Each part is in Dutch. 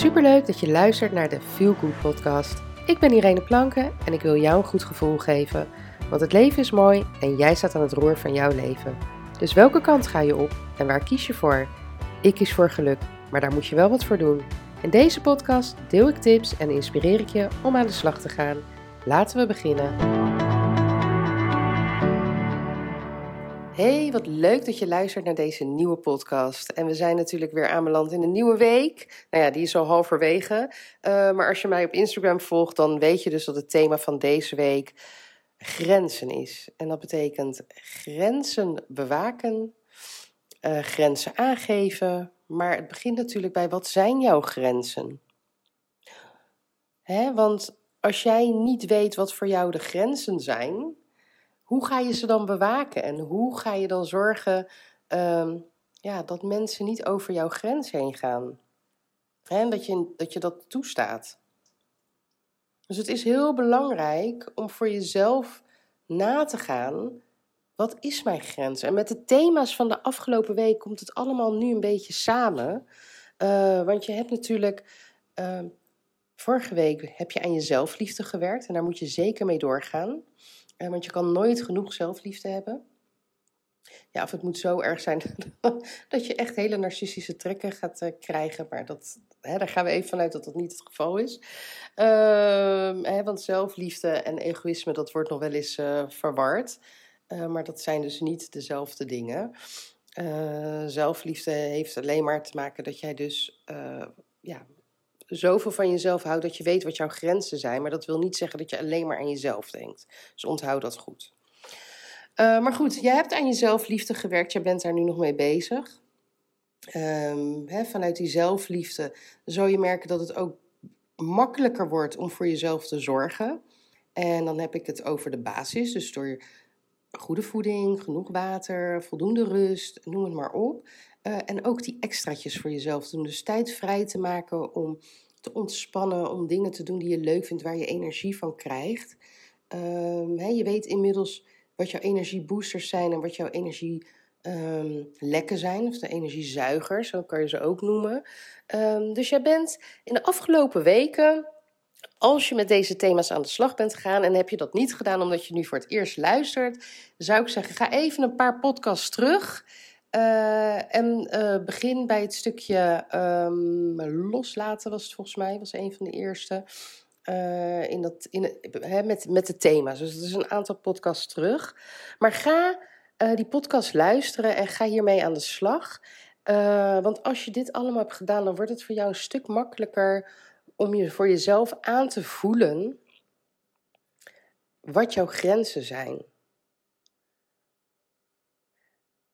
Superleuk dat je luistert naar de Feel Good podcast. Ik ben Irene Planken en ik wil jou een goed gevoel geven. Want het leven is mooi en jij staat aan het roer van jouw leven. Dus welke kant ga je op en waar kies je voor? Ik kies voor geluk, maar daar moet je wel wat voor doen. In deze podcast deel ik tips en inspireer ik je om aan de slag te gaan. Laten we beginnen. Hey, wat leuk dat je luistert naar deze nieuwe podcast. En we zijn natuurlijk weer aanbeland in een nieuwe week. Nou ja, die is al halverwege. Uh, maar als je mij op Instagram volgt, dan weet je dus dat het thema van deze week grenzen is. En dat betekent grenzen bewaken, uh, grenzen aangeven. Maar het begint natuurlijk bij wat zijn jouw grenzen? Hè, want als jij niet weet wat voor jou de grenzen zijn, hoe ga je ze dan bewaken? En hoe ga je dan zorgen um, ja, dat mensen niet over jouw grens heen gaan? En dat je, dat je dat toestaat. Dus het is heel belangrijk om voor jezelf na te gaan. Wat is mijn grens? En met de thema's van de afgelopen week komt het allemaal nu een beetje samen. Uh, want je hebt natuurlijk. Uh, vorige week heb je aan je zelfliefde gewerkt en daar moet je zeker mee doorgaan. Uh, want je kan nooit genoeg zelfliefde hebben. Ja, of het moet zo erg zijn dat je echt hele narcistische trekken gaat uh, krijgen. Maar dat, hè, daar gaan we even vanuit dat dat niet het geval is. Uh, hè, want zelfliefde en egoïsme, dat wordt nog wel eens uh, verward. maar dat zijn dus niet dezelfde dingen. zelfliefde heeft alleen maar te maken dat jij dus ja, zoveel van jezelf houdt dat je weet wat jouw grenzen zijn. Maar dat wil niet zeggen dat je alleen maar aan jezelf denkt. Dus onthoud dat goed. Uh, maar goed, jij hebt aan je zelfliefde gewerkt. Jij bent daar nu nog mee bezig. Hè, vanuit die zelfliefde zul je merken dat het ook makkelijker wordt om voor jezelf te zorgen. En dan heb ik het over de basis. Dus door goede voeding, genoeg water, voldoende rust, noem het maar op. Uh, en ook die extraatjes voor jezelf doen. Dus tijd vrij te maken om te ontspannen, om dingen te doen die je leuk vindt, waar je energie van krijgt. Um, je weet inmiddels wat jouw energieboosters zijn en wat jouw energielekken ehm, zijn, of de energiezuigers, zo kan je ze ook noemen. Um, dus jij bent in de afgelopen weken, als je met deze thema's aan de slag bent gegaan en heb je dat niet gedaan omdat je nu voor het eerst luistert, zou ik zeggen, ga even een paar podcasts terug. Uh, en uh, begin bij het stukje um, loslaten, was het volgens mij, was een van de eerste. Uh, in dat, in, he, met, met de thema's. Dus dat is een aantal podcasts terug. Maar ga die podcast luisteren en ga hiermee aan de slag. want als je dit allemaal hebt gedaan, dan wordt het voor jou een stuk makkelijker om je voor jezelf aan te voelen wat jouw grenzen zijn.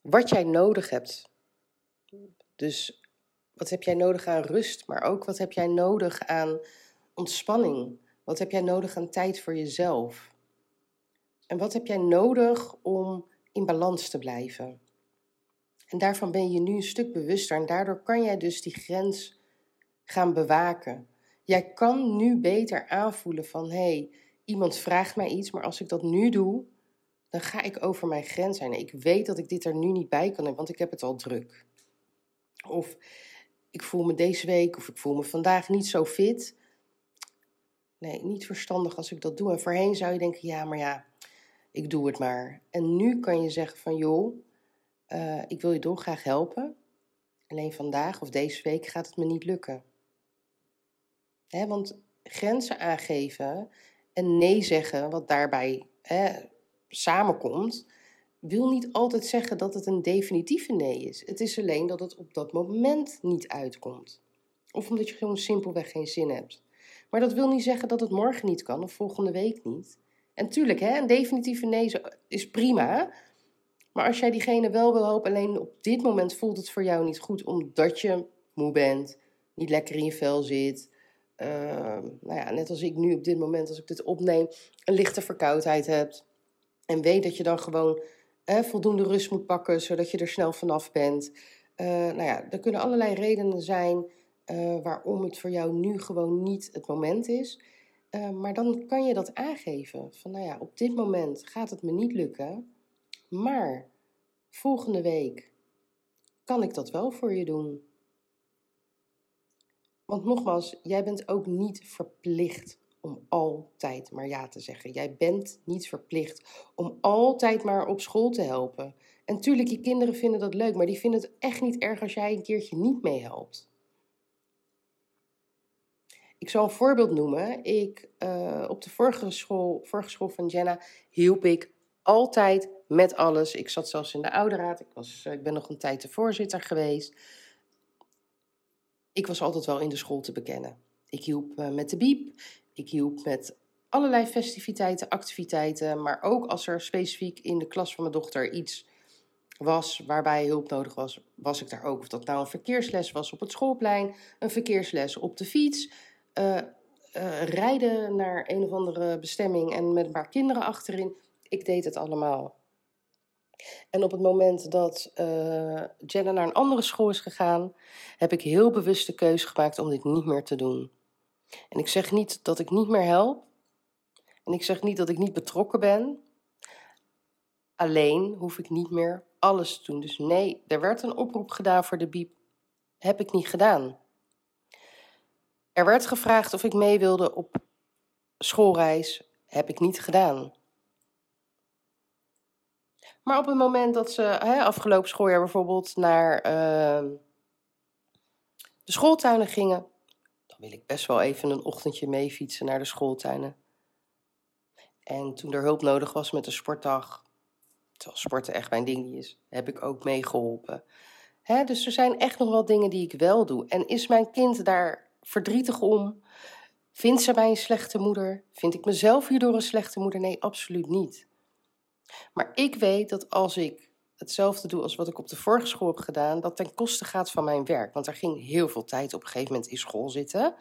Wat jij nodig hebt. Dus wat heb jij nodig aan rust, maar ook wat heb jij nodig aan ontspanning? Wat heb jij nodig aan tijd voor jezelf? En wat heb jij nodig om in balans te blijven? En daarvan ben je nu een stuk bewuster en daardoor kan jij dus die grens gaan bewaken. Jij kan nu beter aanvoelen van hé, hey, iemand vraagt mij iets, maar als ik dat nu doe, dan ga ik over mijn grens heen. Ik weet dat ik dit er nu niet bij kan want ik heb het al druk. Of ik voel me deze week of ik voel me vandaag niet zo fit. Nee, niet verstandig als ik dat doe. En voorheen zou je denken, ja, maar ja, ik doe het maar. En nu kan je zeggen van, joh, uh, ik wil je dolgraag helpen. Alleen vandaag of deze week gaat het me niet lukken. Hè, want grenzen aangeven en nee zeggen, wat daarbij hè, samenkomt, wil niet altijd zeggen dat het een definitieve nee is. Het is alleen dat het op dat moment niet uitkomt. Of omdat je gewoon simpelweg geen zin hebt. Maar dat wil niet zeggen dat het morgen niet kan of volgende week niet. En tuurlijk, hè, een definitieve nee is prima. Maar als jij diegene wel wil helpen, alleen op dit moment voelt het voor jou niet goed omdat je moe bent, niet lekker in je vel zit. Uh, nou ja, net als ik nu op dit moment, als ik dit opneem, een lichte verkoudheid hebt. En weet dat je dan gewoon voldoende rust moet pakken, zodat je er snel vanaf bent. Uh, nou ja, er kunnen allerlei redenen zijn uh, waarom het voor jou nu gewoon niet het moment is. Uh, maar dan kan je dat aangeven. Van nou ja, op dit moment gaat het me niet lukken. Maar volgende week kan ik dat wel voor je doen. Want nogmaals, jij bent ook niet verplicht om altijd maar ja te zeggen. Jij bent niet verplicht om altijd maar op school te helpen. En tuurlijk, je kinderen vinden dat leuk, maar die vinden het echt niet erg als jij een keertje niet meehelpt. Ik zal een voorbeeld noemen. Ik, uh, op de vorige school, vorige school van Jenna hielp ik altijd met alles. Ik zat zelfs in de ouderraad. Ik, was, eh, ik ben nog een tijd de voorzitter geweest. Ik was altijd wel in de school te bekennen. Ik hielp uh, met de biep. Ik hielp met allerlei festiviteiten, activiteiten. Maar ook als er specifiek in de klas van mijn dochter iets was waarbij hulp nodig was, was ik daar ook. Of dat nou een verkeersles was op het schoolplein, een verkeersles op de fiets, uh, rijden naar een of andere bestemming en met een paar kinderen achterin. Ik deed het allemaal. En op het moment dat uh, Jenna naar een andere school is gegaan, heb ik heel bewust de keuze gemaakt om dit niet meer te doen. En ik zeg niet dat ik niet meer help. En ik zeg niet dat ik niet betrokken ben. Alleen hoef ik niet meer alles te doen. Dus nee, er werd een oproep gedaan voor de biep. Heb ik niet gedaan. Er werd gevraagd of ik mee wilde op schoolreis. Heb ik niet gedaan. Maar op het moment dat ze hè, afgelopen schooljaar bijvoorbeeld naar uh, de schooltuinen gingen, wil ik best wel even een ochtendje mee fietsen naar de schooltuinen. En toen er hulp nodig was met de sportdag, terwijl sporten echt mijn ding is, heb ik ook meegeholpen. dus er zijn echt nog wel dingen die ik wel doe. En is mijn kind daar verdrietig om? Vindt ze mij een slechte moeder? Vind ik mezelf hierdoor een slechte moeder? Nee, absoluut niet. Maar ik weet dat als ik hetzelfde doe als wat ik op de vorige school heb gedaan, dat ten koste gaat van mijn werk. Want er ging heel veel tijd op een gegeven moment in school zitten,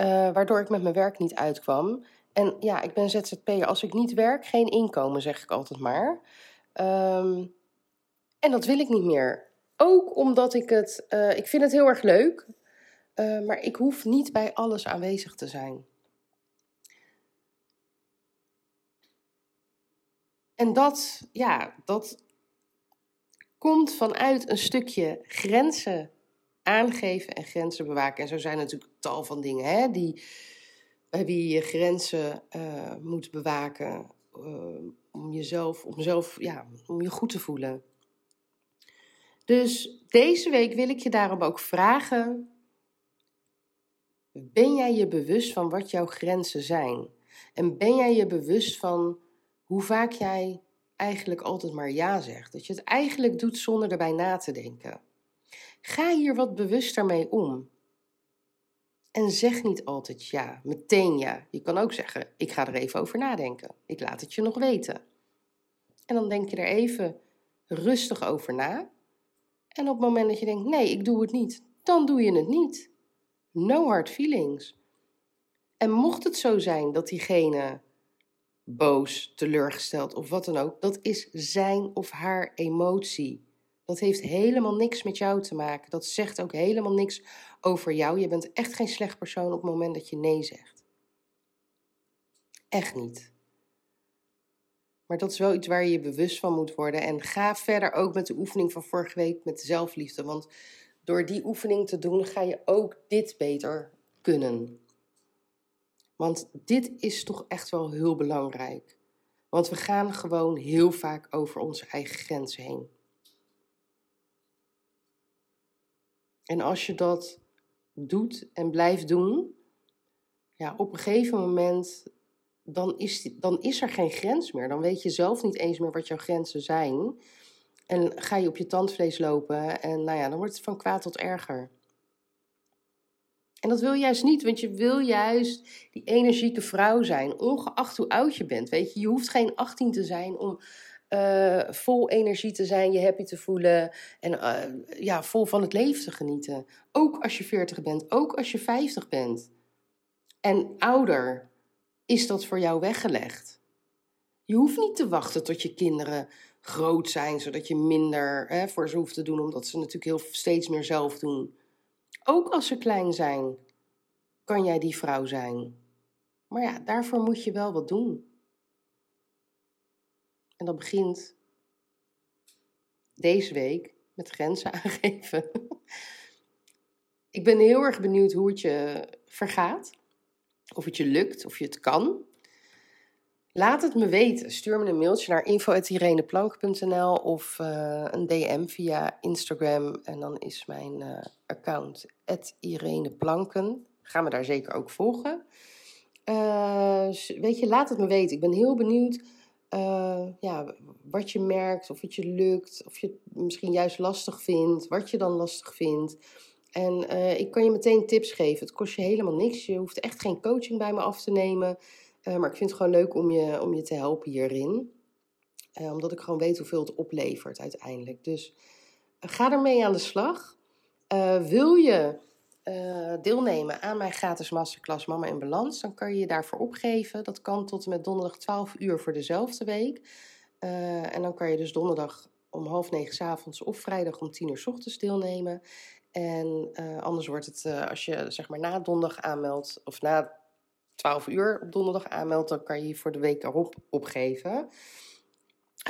uh, waardoor ik met mijn werk niet uitkwam. En ja, ik ben ZZP'er. Als ik niet werk, geen inkomen, zeg ik altijd maar. Um, en dat wil ik niet meer. Ook omdat ik het, uh, ik vind het heel erg leuk. Uh, maar ik hoef niet bij alles aanwezig te zijn. En dat, ja, dat komt vanuit een stukje grenzen aangeven en grenzen bewaken. En zo zijn natuurlijk tal van dingen hè, die, bij wie je grenzen uh, moet bewaken. Uh, om jezelf, om zelf, ja, om je goed te voelen. Dus deze week wil ik je daarom ook vragen: ben jij je bewust van wat jouw grenzen zijn? En ben jij je bewust van hoe vaak jij eigenlijk altijd maar ja zegt? Dat je het eigenlijk doet zonder erbij na te denken. Ga hier wat bewuster mee om. En zeg niet altijd ja, meteen ja. Je kan ook zeggen: ik ga er even over nadenken. Ik laat het je nog weten. En dan denk je er even rustig over na. En op het moment dat je denkt: nee, ik doe het niet, dan doe je het niet. No hard feelings. En mocht het zo zijn dat diegene boos, teleurgesteld of wat dan ook, dat is zijn of haar emotie. Dat heeft helemaal niks met jou te maken. Dat zegt ook helemaal niks over jou. Je bent echt geen slecht persoon op het moment dat je nee zegt. Echt niet. Maar dat is wel iets waar je bewust van moet worden. En ga verder ook met de oefening van vorige week met zelfliefde. Want door die oefening te doen, ga je ook dit beter kunnen. Want dit is toch echt wel heel belangrijk. Want we gaan gewoon heel vaak over onze eigen grens heen. En als je dat doet en blijft doen, ja, op een gegeven moment, dan is, dan is er geen grens meer. Dan weet je zelf niet eens meer wat jouw grenzen zijn. En ga je op je tandvlees lopen en nou ja, dan wordt het van kwaad tot erger. En dat wil je juist niet, want je wil juist die energieke vrouw zijn, ongeacht hoe oud je bent. Weet je, je hoeft geen 18 te zijn om uh, vol energie te zijn, je happy te voelen en uh, ja, vol van het leven te genieten. Ook als je 40 bent, ook als je 50 bent. En ouder is dat voor jou weggelegd. Je hoeft niet te wachten tot je kinderen groot zijn, zodat je minder hè, voor ze hoeft te doen, omdat ze natuurlijk heel steeds meer zelf doen. Ook als ze klein zijn, kan jij die vrouw zijn. Maar ja, daarvoor moet je wel wat doen. En dat begint deze week met grenzen aangeven. Ik ben heel erg benieuwd hoe het je vergaat. Of het je lukt, of je het kan. Laat het me weten. Stuur me een mailtje naar info.ireneplank.nl of uh, een DM via Instagram. En dan is mijn uh, account @ireneplanken. Ga me daar zeker ook volgen. Uh, weet je, laat het me weten. Ik ben heel benieuwd ja, wat je merkt, of het je lukt, of je het misschien juist lastig vindt, wat je dan lastig vindt. En ik kan je meteen tips geven. Het kost je helemaal niks. Je hoeft echt geen coaching bij me af te nemen. Uh, maar ik vind het gewoon leuk om je, om je te helpen hierin. Uh, omdat ik gewoon weet hoeveel het oplevert uiteindelijk. Dus uh, ga ermee aan de slag. wil je deelnemen aan mijn gratis masterclass Mama in Balans, dan kan je je daarvoor opgeven. Dat kan tot en met donderdag 12 uur voor dezelfde week. en dan kan je dus donderdag om half negen s avonds of vrijdag om tien uur s ochtends deelnemen. En anders wordt het, als je zeg maar na donderdag aanmeldt, of na 12 uur op donderdag aanmeldt, dan kan je je voor de week erop opgeven.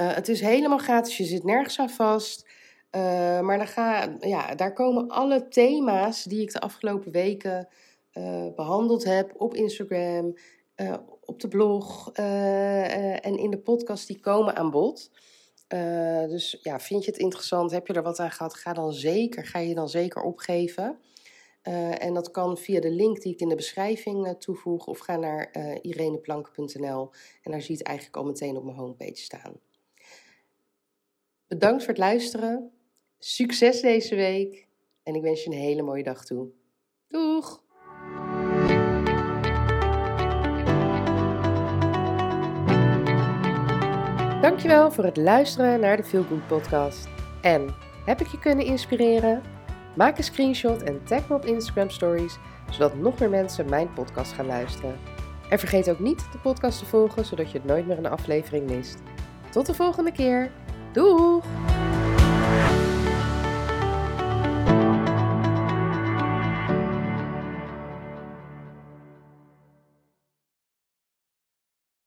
Uh, het is helemaal gratis, je zit nergens aan vast. Uh, maar dan ga, ja, daar komen alle thema's die ik de afgelopen weken uh, behandeld heb op Instagram, op de blog en in de podcast, die komen aan bod. dus ja, vind je het interessant, heb je er wat aan gehad, ga, dan zeker, ga je dan zeker opgeven. Uh, en dat kan via de link die ik in de beschrijving uh, toevoeg of ga naar uh, ireneplank.nl en daar zie je het eigenlijk al meteen op mijn homepage staan. Bedankt voor het luisteren. Succes deze week en ik wens je een hele mooie dag toe. Doeg! Dankjewel voor het luisteren naar de Feel Good podcast. En heb ik je kunnen inspireren? Maak een screenshot en tag me op Instagram Stories, zodat nog meer mensen mijn podcast gaan luisteren. En vergeet ook niet de podcast te volgen, zodat je het nooit meer een aflevering mist. Tot de volgende keer. Doeg!